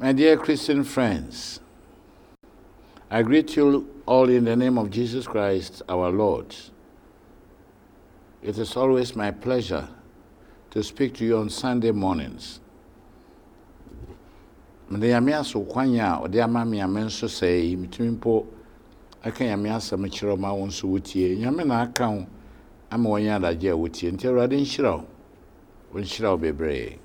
My dear Christian friends, I greet you all in the name of Jesus Christ our Lord. It is always my pleasure to speak to you on Sunday mornings. mede nyame aso kwan a ɔde ama me ame nso sɛ yi metumi mpo aka nyame asɛm kyerɛ ma wo nso wotie nyame na aka wo ama wɔnyɛ adagye a wotie nti awurade nhyira wo wɔnhyira wo bebree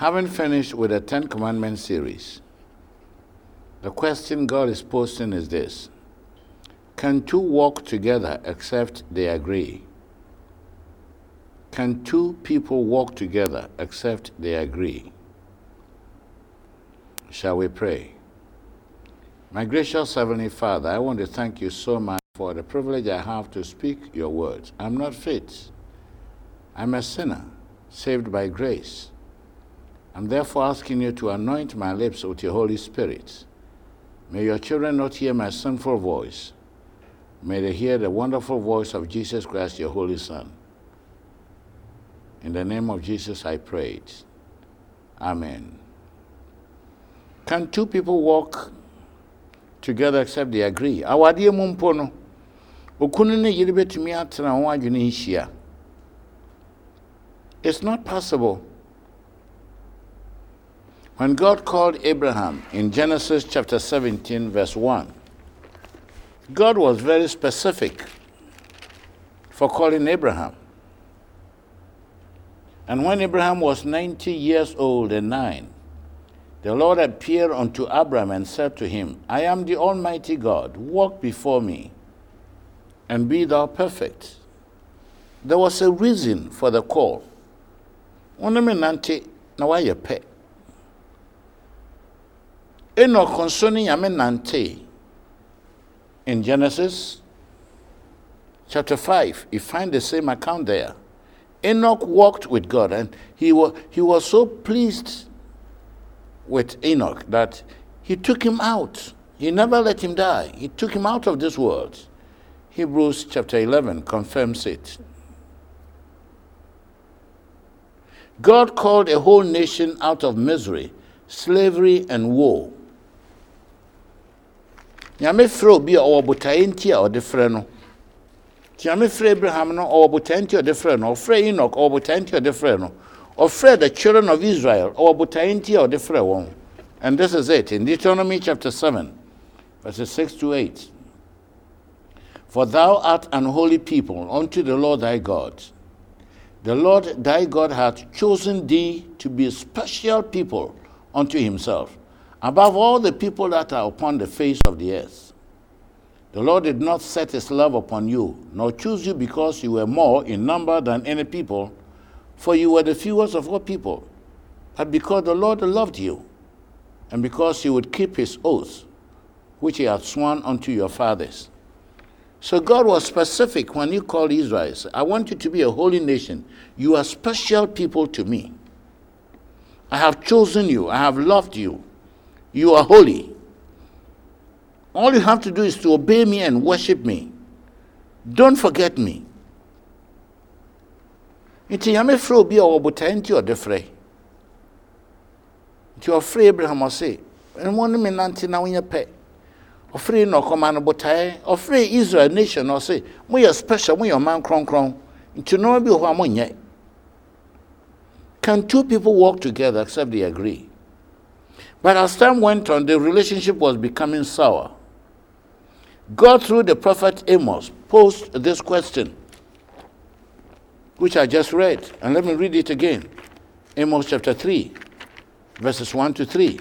Having finished with the Ten Commandments series, the question God is posing is this Can two walk together except they agree? Can two people walk together except they agree? Shall we pray? My gracious Heavenly Father, I want to thank you so much for the privilege I have to speak your words. I'm not fit. I'm a sinner, saved by grace. I'm therefore asking you to anoint my lips with your Holy Spirit. May your children not hear my sinful voice. May they hear the wonderful voice of Jesus Christ, your Holy Son. In the name of Jesus, I pray it. Amen. Can two people walk together except they agree? Awadeɛ mu mpo ne atena. It's not possible. When God called Abraham in Genesis chapter 17, verse 1, God was very specific for calling Abraham. And when Abraham was 90 years old and nine, the Lord appeared unto Abraham and said to him, I am the Almighty God, walk before me and be thou perfect. There was a reason for the call. Nante na. Enoch nso ne. In Genesis chapter 5, you find the same account there. Enoch walked with God and he was, he was so pleased with Enoch that he took him out. He never let him die. He took him out of this world. Hebrews chapter 11 confirms it. God called a whole nation out of misery, slavery, and woe. Nyame frɛ obi a ɔwɔ botaeɛ nti a ɔde frɛ no. Nyame frɛ abraham no ɔwɔ botaeɛ nti ɔde frɛ no. Ɔfrɛ enoch ɔwɔ botaeɛ nti ɔde frɛ no. Ɔfrɛ the children of israel ɔwɔ botaeɛ nti a ɔde frɛ wɔn. And this is it. In deuteronomy chapter 7 verses 6 to 8 for thou art an holy people unto the lord thy god. The lord thy god hath chosen thee to be a special people unto himself above all the people that are upon the face of the earth. The Lord did not set his love upon you, nor choose you because you were more in number than any people, for you were the fewest of all people, but because the Lord loved you, and because he would keep his oath, which he had sworn unto your fathers. So God was specific when he called Israel. I want you to be a holy nation. You are special people to me. I have chosen you. I have loved you. You are holy. All you have to do is to obey me and worship me. Don't forget me. Nti nyame frɛ obi a ɔwɔ botae nti ɔde frɛ. Nti ɔfrɛ Abraham ɔse, ɛmo ne me nante na wonyɛ pɛ. Ɔfrɛ na ɔkɔma no botae. Ɔfrɛ Israel nation ɔse, moyɛ special, moyɛ ɔman kronkron. Nti nneɛma bi wɔ hɔ a monyɛ. Can two people walk together except they agree? But as time went on, the relationship was becoming sour. God, through the prophet Amos, posed this question, which I just read. And let me read it again Amos chapter 3, verses 1 to 3.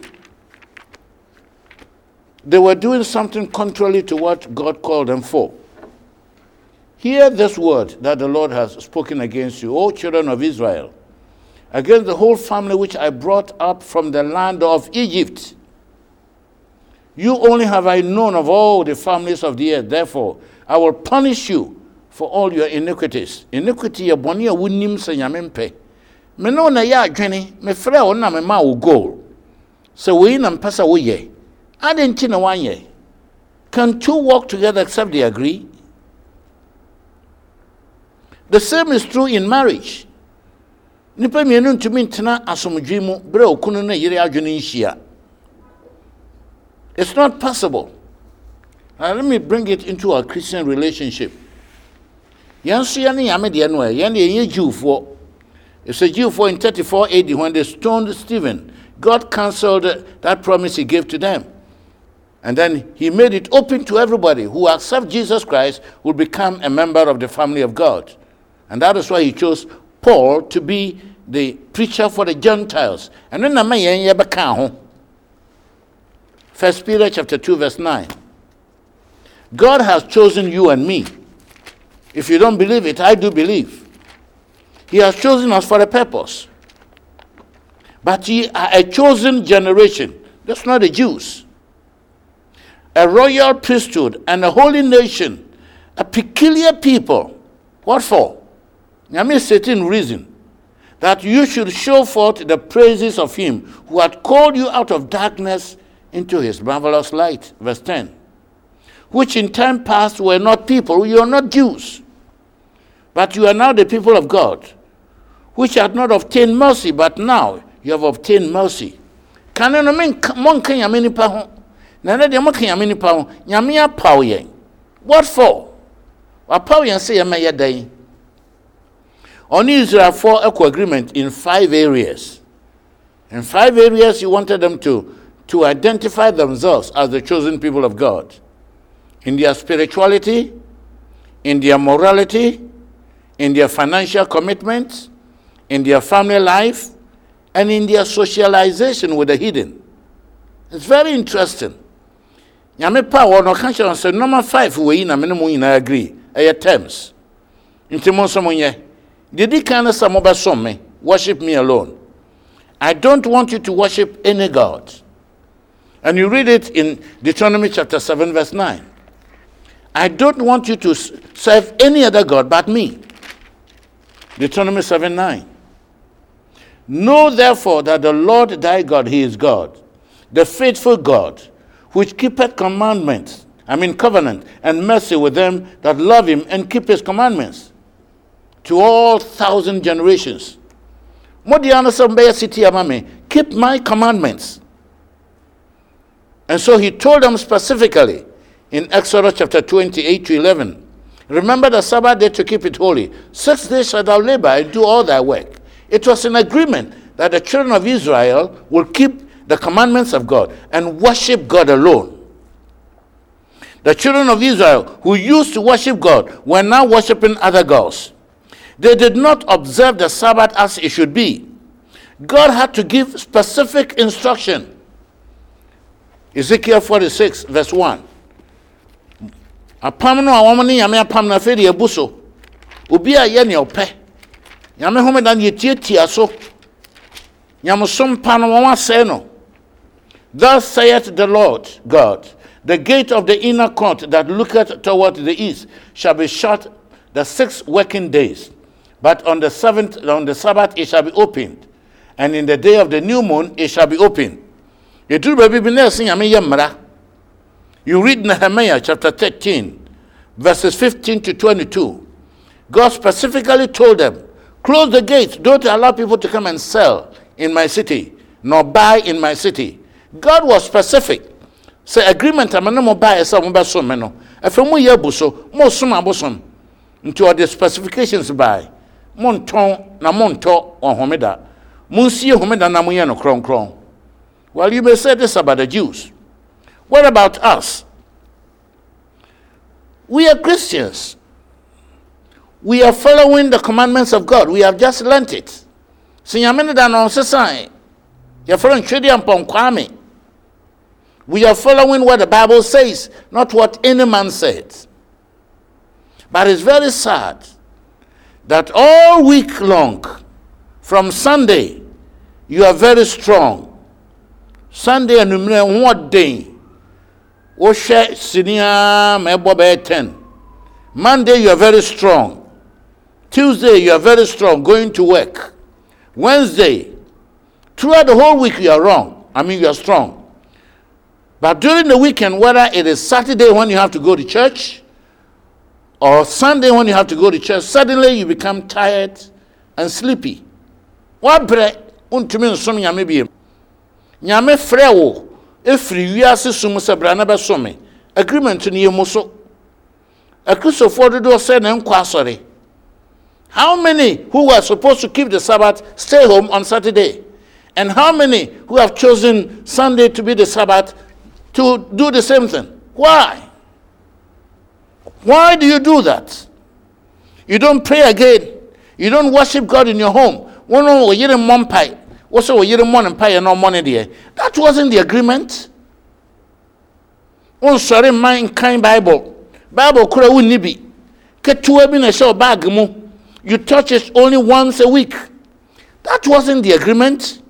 They were doing something contrary to what God called them for. Hear this word that the Lord has spoken against you, O children of Israel against the whole family which I brought up from the land of Egypt. You only have I known of all the families of the earth. Therefore, I will punish you for all your iniquities. Iniquity yɛ bɔne a wonim sɛ nyame mpɛ. Me ne wo na yɛ adwene, mefrɛ wo na mema wo goal. Sɛ wei na mpɛ sɛ? Can two walk together except they agree? The same is true in marriage. Nipa mmienu ntumi ntena asomdwe mu bere a okunu ne yere adwene nhyia. It's not possible. Now let me bring it into our christian relationship. Yɛn nso yɛn ne deɛ no ɛ yɛn deɛ jewfoɔ it's a jewfoɔ in 34 AD when they stoned Stephen. God cancelled that promise he gave to them. And then he made it open to everybody who accept Jesus Christ will become a member of the family of God. And that is why he chose Paul to be the preacher for the Gentiles. And then First Peter chapter 2, verse 9. God has chosen you and me. If you don't believe it, I do believe. He has chosen us for a purpose. But ye are a chosen generation. That's not the Jews a royal priesthood, and a holy nation, a peculiar people. What for? Nyame certain reason that you should show forth the praises of him who had called you out of darkness into his marvelous light. Verse 10. Which in time past were not people, you are not Jews, but you are now the people of God, which had not obtained mercy, but now you have obtained mercy. Apaw what for wapaw yɛn sɛ dɛn ɔne israelfoɔ ɛkɔ agreement in five areas. In five areas he wanted them to to identify themselves as the chosen people of god. In their spirituality in their morality in their financial commitments in their family life and in their socialization with the hidden. It's very interesting. Nyame pa wɔ no ɔka kyerɛ sɛ nɔma five wɔ yi na mene mo nyinaa agree. Ɛyɛ terms. Nti mo nso monyɛ. deɛ di kan no sɛ mobɛsom me. Worship me alone. I don't want you to worship any god. And you read it in deuteronomy chapter 7 verse 9 i don't want you to serve any other god but me. Deuteronomy 7 9 know therefore that the lord thy god he is god the faithful god which keepeth commandments, I mean covenant, and mercy with them that love him and keep his commandments to all thousand generations. Keep my commandments. And so he told them specifically in Exodus chapter 28 to 11 Remember the Sabbath day to keep it holy. Six days shalt thou labor and do all thy work. It was an agreement that the children of Israel will keep the commandments of God and worship God alone. The children of Israel who used to worship God were now worshiping other gods. They did not observe the Sabbath as it should be. God had to give specific instruction. Ezekiel 46, verse 1. apam no a wɔn ne nyame apam no afei ebu so obi a yɛ nea ɔpɛ nyame homeda no yɛtiatia so nyamesom pa no wɔn asɛe no Thus saith the Lord God The gate of the inner court that looketh toward the east shall be shut the six working days. But on the seventh, on the Sabbath, it shall be opened. And in the day of the new moon, it shall be opened. You read Nehemiah chapter 13, verses 15 to 22. God specifically told them, Close the gates, don't allow people to come and sell in my city, nor buy in my city god was specific sɛ agreement a mene mo baeɛ sɛ mobɛsom me no afei moyɛ abu so mosom abosom nti ɔde specifications bae montɔn na montɔ ɔhomeda monsie homeda na moyɛ no kronkron well you may say this about the jews what about us? We are christians. We are following the commandments of god. We have just learnt it. Sɛ nyame no da no ɔsesae yɛfrɛ ntwedeɛ mpɔnkwaa we are following what the Bible says, not what any man said. But it's very sad that all week long, from Sunday, you are very strong. Sunday and what day? Oshe sinia mebo 10. Monday you are very strong. Tuesday you are very strong going to work. Wednesday, throughout the whole week you are wrong. I mean you are strong. But during the weekend, whether it is Saturday when you have to go to church or Sunday when you have to go to church, suddenly you become tired and sleepy. woabrɛ wontumi nsom nyame biem nyame frɛ wo ɛfiri wiase som sɛ bra na bɛsome agreement no yɛ mu so. Akristofoɔ dodoɔ sɛ ne nkɔ asɔre. How many who were supposed to keep the sabbath stay home on saturday? And how many who have chosen sunday to be the sabbath to do the same thing? Why why do you do that? You don't pray again. You don't worship god in your home. Wɔn no wɔ yere mmɔ mpae wɔsɛ wɔ yere mmɔ ne mpae na ɔmmɔ ne deɛ that wasn't the agreement. Wonsɔre mman nkan bible. Bible kora wonni bi ketewa bi na ɛhyɛ mu you touch it only once a week. That wasn't the agreement.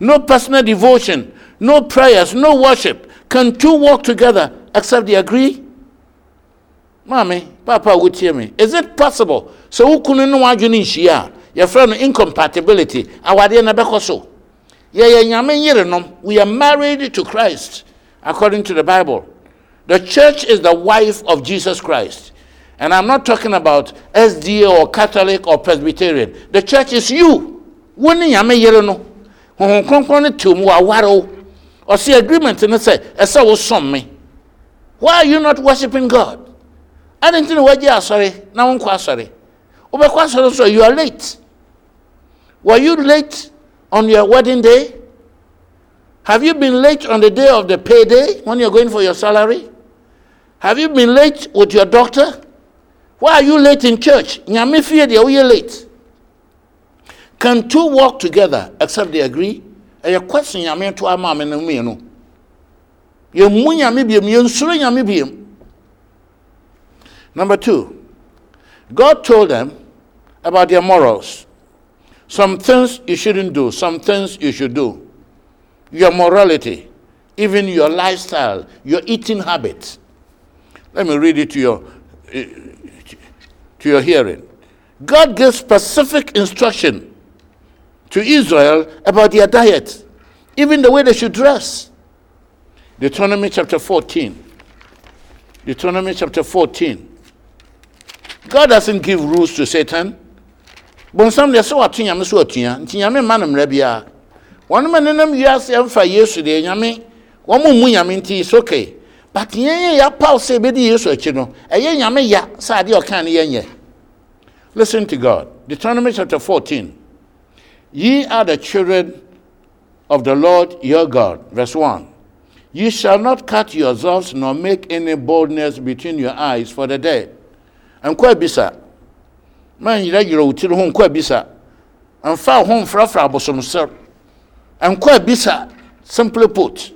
No personal devotion no prayers no worship. Can two walk together except they agree maame papa a wotie me. Is it possible? Sɛ wo kunu ne wadwene nhyia a yɛfrɛ no incompatibility. Awadeɛ na bɛkɔ so. Yɛyɛ nyame yerenom. We are married to christ according to the bible. The church is the wife of jesus christ. And i'm not talking about sda or catholic or presbyterian. The church is you. Wo ne nyame yere no honhom kronkron no tew mu waware wo. Ɔse agreement no sɛ ɛsɛ wo som me. Why are you not worshiping god ade nti na woagye asɔre na wonkɔ asɔre wobɛkɔ asɔre so you are late. Were you late on your wedding day? Have you been late on the day of the payday when you're going for your salary? Have you been late with your doctor? Why are you late in church? Nyame fie deɛ woyɛ late. Can two walk together except they agree? Ɛyɛ question nyame to ama me no mmienu. Yɛmmu nyame biam yɛnsuro nyame biam number two god told them about their morals some things you shouldn't do some things you should do your morality even your lifestyle your eating habits let me read it to your eh, to your hearing god gives specific instruction to Israel about their diet, even the way they should dress. Deuteronomy chapter 14. Deuteronomy chapter 14. God doesn't give rules to Satan. bonsam deɛ sɛ wato nyame so atua nti nyame mma no biara wɔn ma nenam wiase mfa yesu deɛ nyame wɔn mo mu nyame nti it's okay but yɛn yɛ yɛapaw sɛ ebedi yesu akyi no ɛyɛ nyame ya sɛ adeɛ ɔka no yɛnyɛ listen to god deuteronomy chapter 14 Ye are the children of the Lord your God. Verse 1. Ye shall not cut yourselves nor make any boldness between your eyes for the dead. And kwa bisa. Man yira yira utiri ho kwa bisa. And fa ho mfrafra abosom sir. And kwa bisa. Simply put.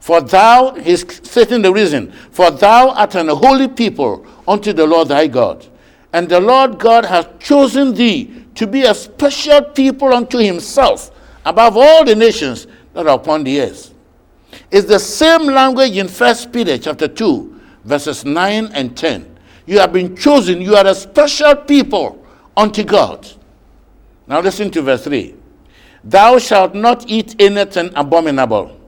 For thou, he's stating the reason, for thou art an holy people unto the Lord thy God. And the Lord God hath chosen thee to be a special people unto himself above all the nations that are upon the earth. It's the same language in First Peter chapter 2, verses 9 and 10. You have been chosen, you are a special people unto God. Now listen to verse 3. Thou shalt not eat anything abominable.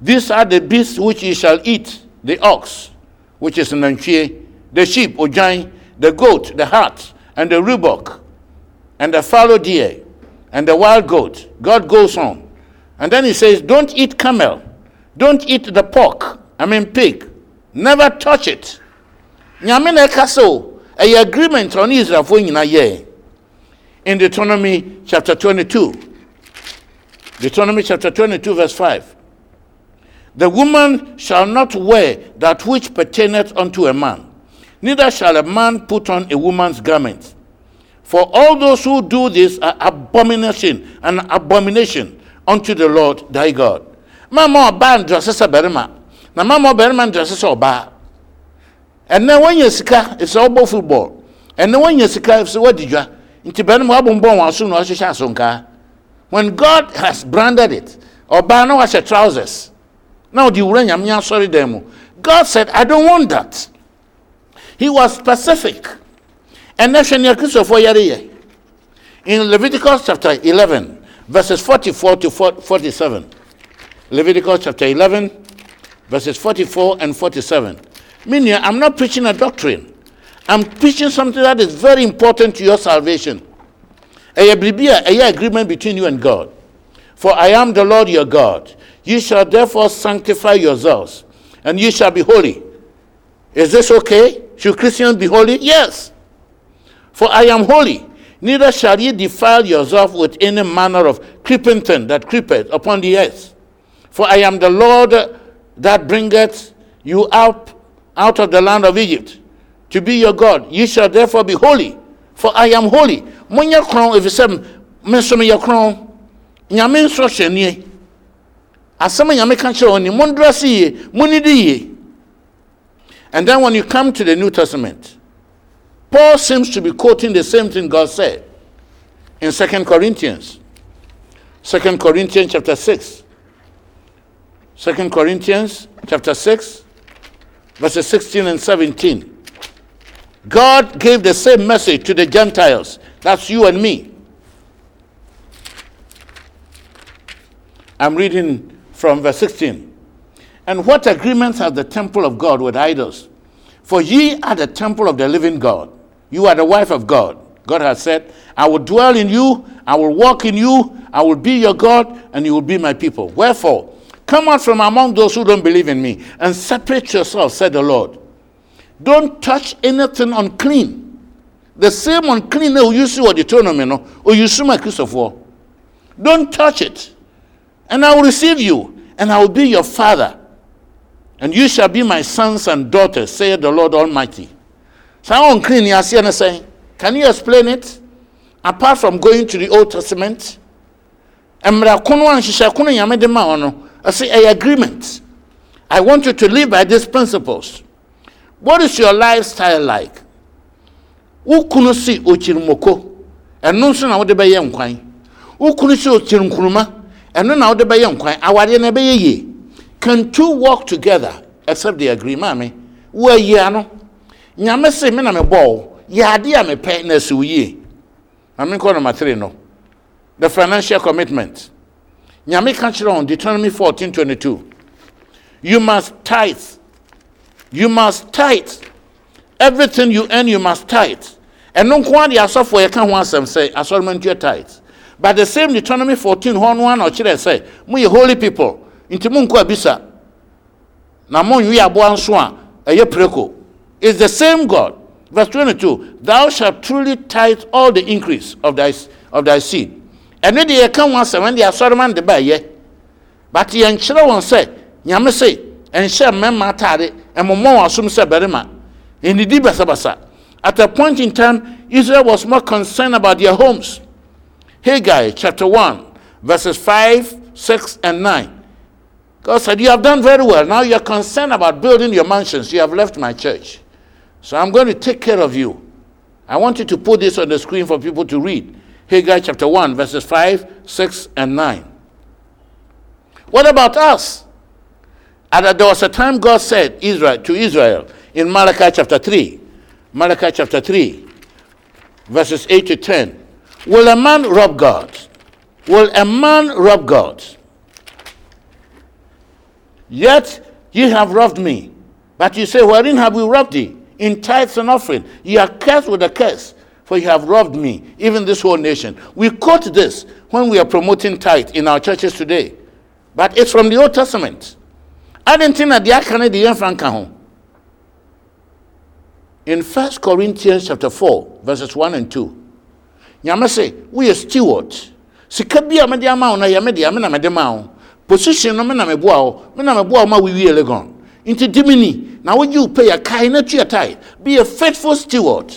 These are the beasts which ye shall eat the ox, which is an anchie, the sheep, or giant, the goat, the hart, and the roebuck, and the fallow deer, and the wild goat. God goes on. And then he says, Don't eat camel. Don't eat the pork. I mean, pig. Never touch it. Nyame na ɛka so ɛyɛ agreement on Israelfoɔ nyinaa yɛ in Deuteronomy chapter 22. Deuteronomy chapter 22, verse 5. The woman shall not wear that which pertaineth unto a man, neither shall a man put on a woman's garment. For all those who do this are abomination, an abomination unto the Lord thy God. Mama ɔbaa ndrɔse sɛ na mama ɔbarima ndrɔse sɛ ɔbaa. Ɛnɛ wɔnyɛ sika sɛ ɔbɔ football. Ɛnɛ wɔnyɛ sika sɛ wɔdi dwa. Nti barima wabɔnbɔn wɔn aso na ɔhyehyɛ asonkaa. When God has branded it, or ɔbaa na wahyɛ trousers. Na ɔde wura asɔre dan mu. God said, I don't want that. He was specific. And that's when Christopher In Leviticus chapter 11, verses 44 to 47. Leviticus chapter 11, verses 44 and 47. Meaning, I'm not preaching a doctrine. I'm preaching something that is very important to your salvation. a agreement between you and god. For i am the lord your god. You shall therefore sanctify yourselves and you shall be holy. Is this okay? Should christians be holy? Yes. For i am holy. Neither shall ye defile yourself with any manner of creeping thing that creepeth upon the earth. For i am the lord that bringeth you out out of the land of egypt to be your god. You shall therefore be holy for i am holy. Monyɛ kron ɛfiri sɛ me nso meyɛ kron. Nyame nso hyɛ nie. Asɛm a nyame ka kyerɛ yie and then when you come to the new testament paul seems to be quoting the same thing god said in Second corinthians. Second corinthians chapter 6 2 corinthians chapter 6 verses 16 and 17 god gave the same message to the gentiles that's you and me I'm reading from verse 16. And what agreement has the temple of God with idols? For ye are the temple of the living God. You are the wife of God. God has said, I will dwell in you, I will walk in you, I will be your God, and you will be my people. Wherefore, come out from among those who don't believe in me, and separate yourself, said the Lord. Don't touch anything unclean. The same unclean that you see what the tournament, or oh, you see my Christopher. Don't touch it and I will receive you, and I will be your father, and you shall be my sons and daughters, saith the Lord Almighty. So unclean you see saying. Can you explain it? Apart from going to the Old Testament, mmara kono a nhyehyɛ kono nyame de ma no ɛsɛ ɛyɛ agreement. I want you to live by these principles. What is your lifestyle like? Wo kunu si okyirimoko ɛno nso na wode bɛyɛ nkwan. Wo kunu si okyirinkuruma ɛno na wode bɛyɛ nkwan. Awareɛ no ɛbɛyɛ yie. Can two walk together except they agree maame wo ayi ano. Nyame se me na mebɔ wo. Yɛ ade a mepɛ na asi wo yie. Maame nkɔ number three no. The financial commitment nyame ka kyerɛ wɔn deuteronomy 14 22 you must tithe. You must tithe. Everything you earn you must tithe. Ɛno nko ara de asɔfoɔ yɛka ho asɛm sɛ asɔre ntua tithe. But the same Deuteronomy 14 hɔ no ana ɔkyerɛ sɛ holy people. Nti monkɔ abisa. Na monwe aboa nso a ɛyɛ preko. Is the same God. Verse 22 thou shalt truly tithe all the increase of thy, of thy seed ɛno deɛ yɛka ho asɛm ɛne deɛ asɔreman de baɛyɛ but yɛnkyerɛ wɔn sɛ nyame se ɛnhyɛ mmarima atade ɛmomɔ wɔn asom sɛ barima ɛnnidi basabasa at a point in time israel was more concerned about their homes Haggai chapter 1, verses 5, 6, and 9. God said, You have done very well. Now you're concerned about building your mansions. You have left my church. So I'm going to take care of you. I want you to put this on the screen for people to read. Haggai chapter 1, verses 5, 6, and 9. What about us? And there was a time God said Israel to Israel in Malachi chapter 3. Malachi chapter 3, verses 8 to 10. Will a man rob God? Will a man rob God? Yet ye have robbed me. But you say, Wherein have we robbed thee? In tithes and offering. Ye are cursed with a curse, for you have robbed me, even this whole nation. We quote this when we are promoting tithe in our churches today. But it's from the Old Testament. I didn't think that the Akane the In 1 Corinthians chapter 4, verses 1 and 2 nyame se woyɛ steward sika bi a mede ama wo no yɛ me deɛ me na mede ma wo position no me na meboa wo me na ma wowie legon nti dimini na wogye wo pay akae na tua be a faithful steward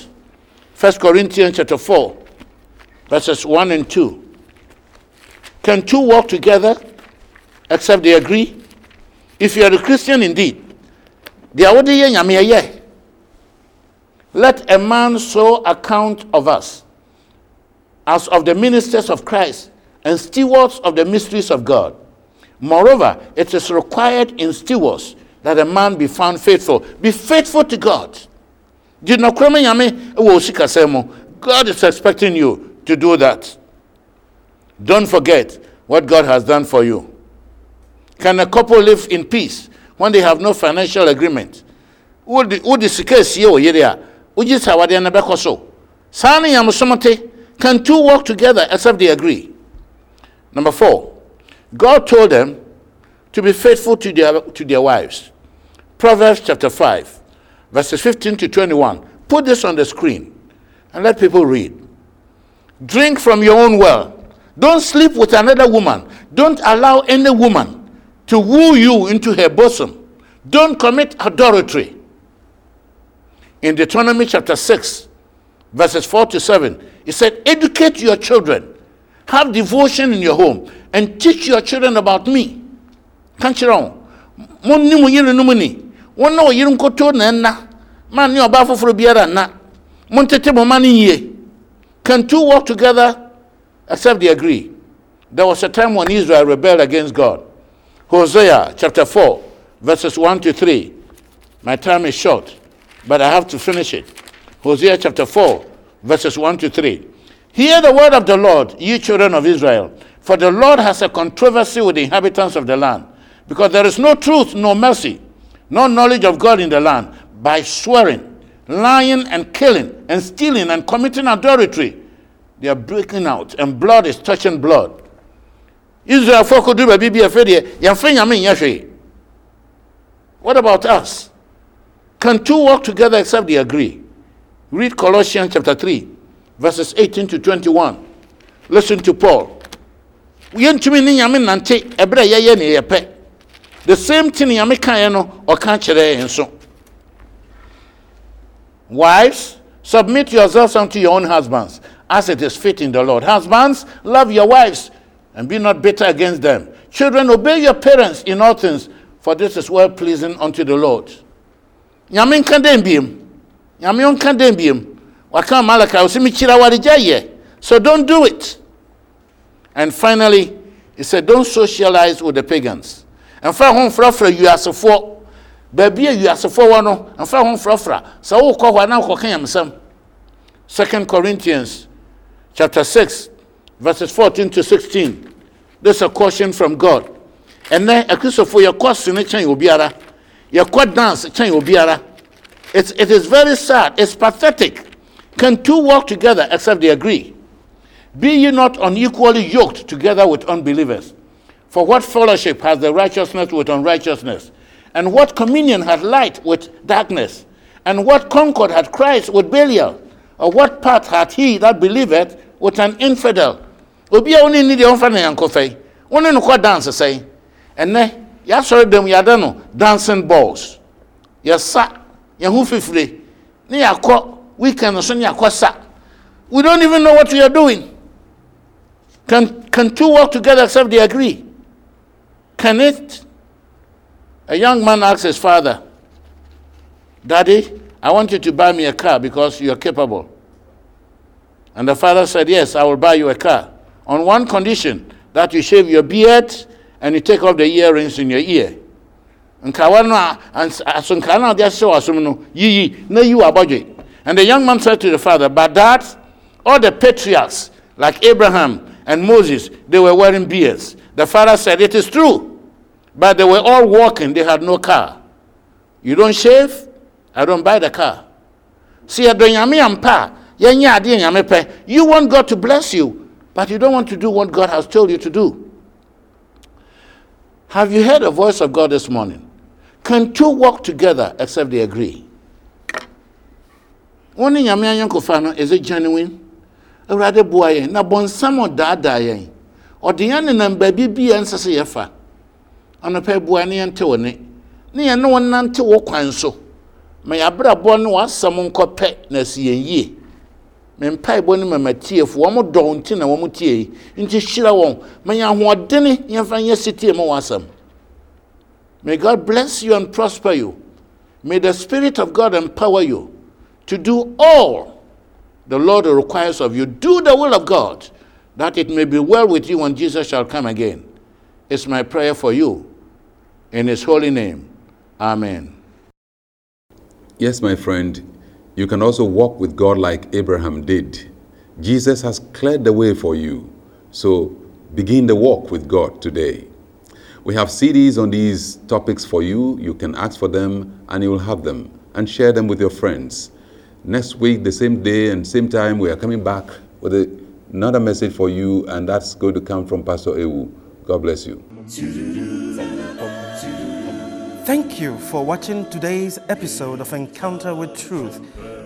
1 corinthians chapter 4 verses 1 and 2 can two walk together except they agree if you are a christian indeed let a man so account of us as of the ministers of Christ and stewards of the mysteries of God. Moreover, it is required in stewards that a man be found faithful. Be faithful to God. God is expecting you to do that. Don't forget what God has done for you. Can a couple live in peace when they have no financial agreement? Would the sika sie o yere a, sawade na bɛkɔ so. Saa ne Can two walk together except they agree? Number four, God told them to be faithful to their, to their wives. Proverbs chapter 5, verses 15 to 21. Put this on the screen and let people read. Drink from your own well. Don't sleep with another woman. Don't allow any woman to woo you into her bosom. Don't commit adultery. In Deuteronomy chapter 6, verses 4 to 7, it said, Educate your children, have devotion in your home, and teach your children about me. Can't you nna. Man ni oba foforo biara na. Mon tete mo man yie. Can two walk together except they agree? There was a time when Israel rebelled against God. Hosea chapter 4, verses 1 to 3. My time is short, but I have to finish it. Hosea chapter 4, verses 1 to 3. Hear the word of the Lord, ye children of Israel, for the Lord has a controversy with the inhabitants of the land, because there is no truth, no mercy, no knowledge of God in the land, by swearing, lying, and killing, and stealing, and committing adultery. They are breaking out, and blood is touching blood. Israel folk do baby be afraid. What about us? Can two walk together except they agree? Read Colossians chapter 3, verses 18 to 21. Listen to Paul. the same thing nyame kaeɛ no ɔka kyerɛ yɛn so wives submit yourselves unto your own husbands as it is fit in the lord. Husbands love your wives and be not bitter against them. Children obey your parents in all things for this is well pleasing unto the lord. Nyame nka dɛn biem? Nyame ɔsɛ mekyira waregya so don't do it. And finally he said don't socialize with the pagans. Ɛmfa ho mfrafra wiasefoɔ baabi a wiasefoɔ wɔ no ɛmfa ho mfrafra. Sɛ wokɔ hɔ a na wokɔka nyamsɛm second corinthians chapter 6 verses 14 to 16 this is a caution from god. Ɛnɛ akristofoɔ yɛkɔ sene kyɛn obiara. Yɛkɔ dance kyɛn obiara. It's, it is very sad. It's pathetic. Can two walk together except they agree? Be ye not unequally yoked together with unbelievers? For what fellowship has the righteousness with unrighteousness? And what communion had light with darkness? And what concord had Christ with Belial? Or what part had he that believeth with an infidel? Obi a wone ni deɛ ɔmfa ne yankɔfɛi wone no kɔ dance sɛi ɛnɛ yɛasɔre dam yɛada no dancing balls ya yɛsa yɛho fifire ne yɛakɔ weekend so ne yɛakɔ sa we don't even know what we are doing can, can two work together except they agree can it? A young man asked his father, Daddy, I want you to buy me a car because you're capable. And the father said, Yes, I will buy you a car. On one condition that you shave your beard and you take off the earrings in your ear. And the young man said to the father, But that all the patriarchs like Abraham and Moses, they were wearing beards. The father said, It is true. But they were all walking, they had no car. You don't shave, I don't buy the car. See, you want God to bless you, but you don't want to do what God has told you to do. Have you heard the voice of God this morning? Can two walk together except they agree? One in Yamian is it genuine? Boa yɛn na ɔdaadaa yɛn ɔde yɛn nenam baabi bi yɛn nsɛ sɛ yɛfa anɔpɛ boa ne yɛnte wo ne? Ne yɛn ne wɔn nante wo kwan so. Ma yɛabrabɔ ne w'asɛm nkɔpɛ na asi yɛn yie. Me mpaebɔ ne mama tiefo wɔn dɔn nti na wɔn tie. Yi nti hyira wɔn. Ma ahoɔdene yɛmfa nyɛ sitie ma w'asɛm. May god bless you and prosper you. May the spirit of god empower you to do all the Lord requires of you. Do the will of God, that it may be well with you when Jesus shall come again. It's my prayer for you. In his holy name. Amen. Yes, my friend, you can also walk with God like Abraham did. Jesus has cleared the way for you. So begin the walk with God today. We have CDs on these topics for you. You can ask for them and you will have them and share them with your friends. Next week, the same day and same time, we are coming back with a another message for you, and that's going to come from Pastor Ewu. God bless you. Thank you for watching today's episode of Encounter with Truth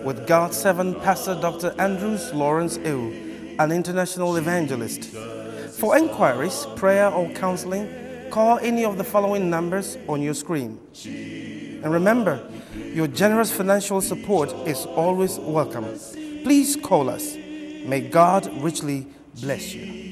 with God's Seven Pastor Dr. Andrews Lawrence Ewu, an international evangelist. For inquiries, prayer, or counseling, call any of the following numbers on your screen. And remember, your generous financial support is always welcome. Please call us. May God richly bless you.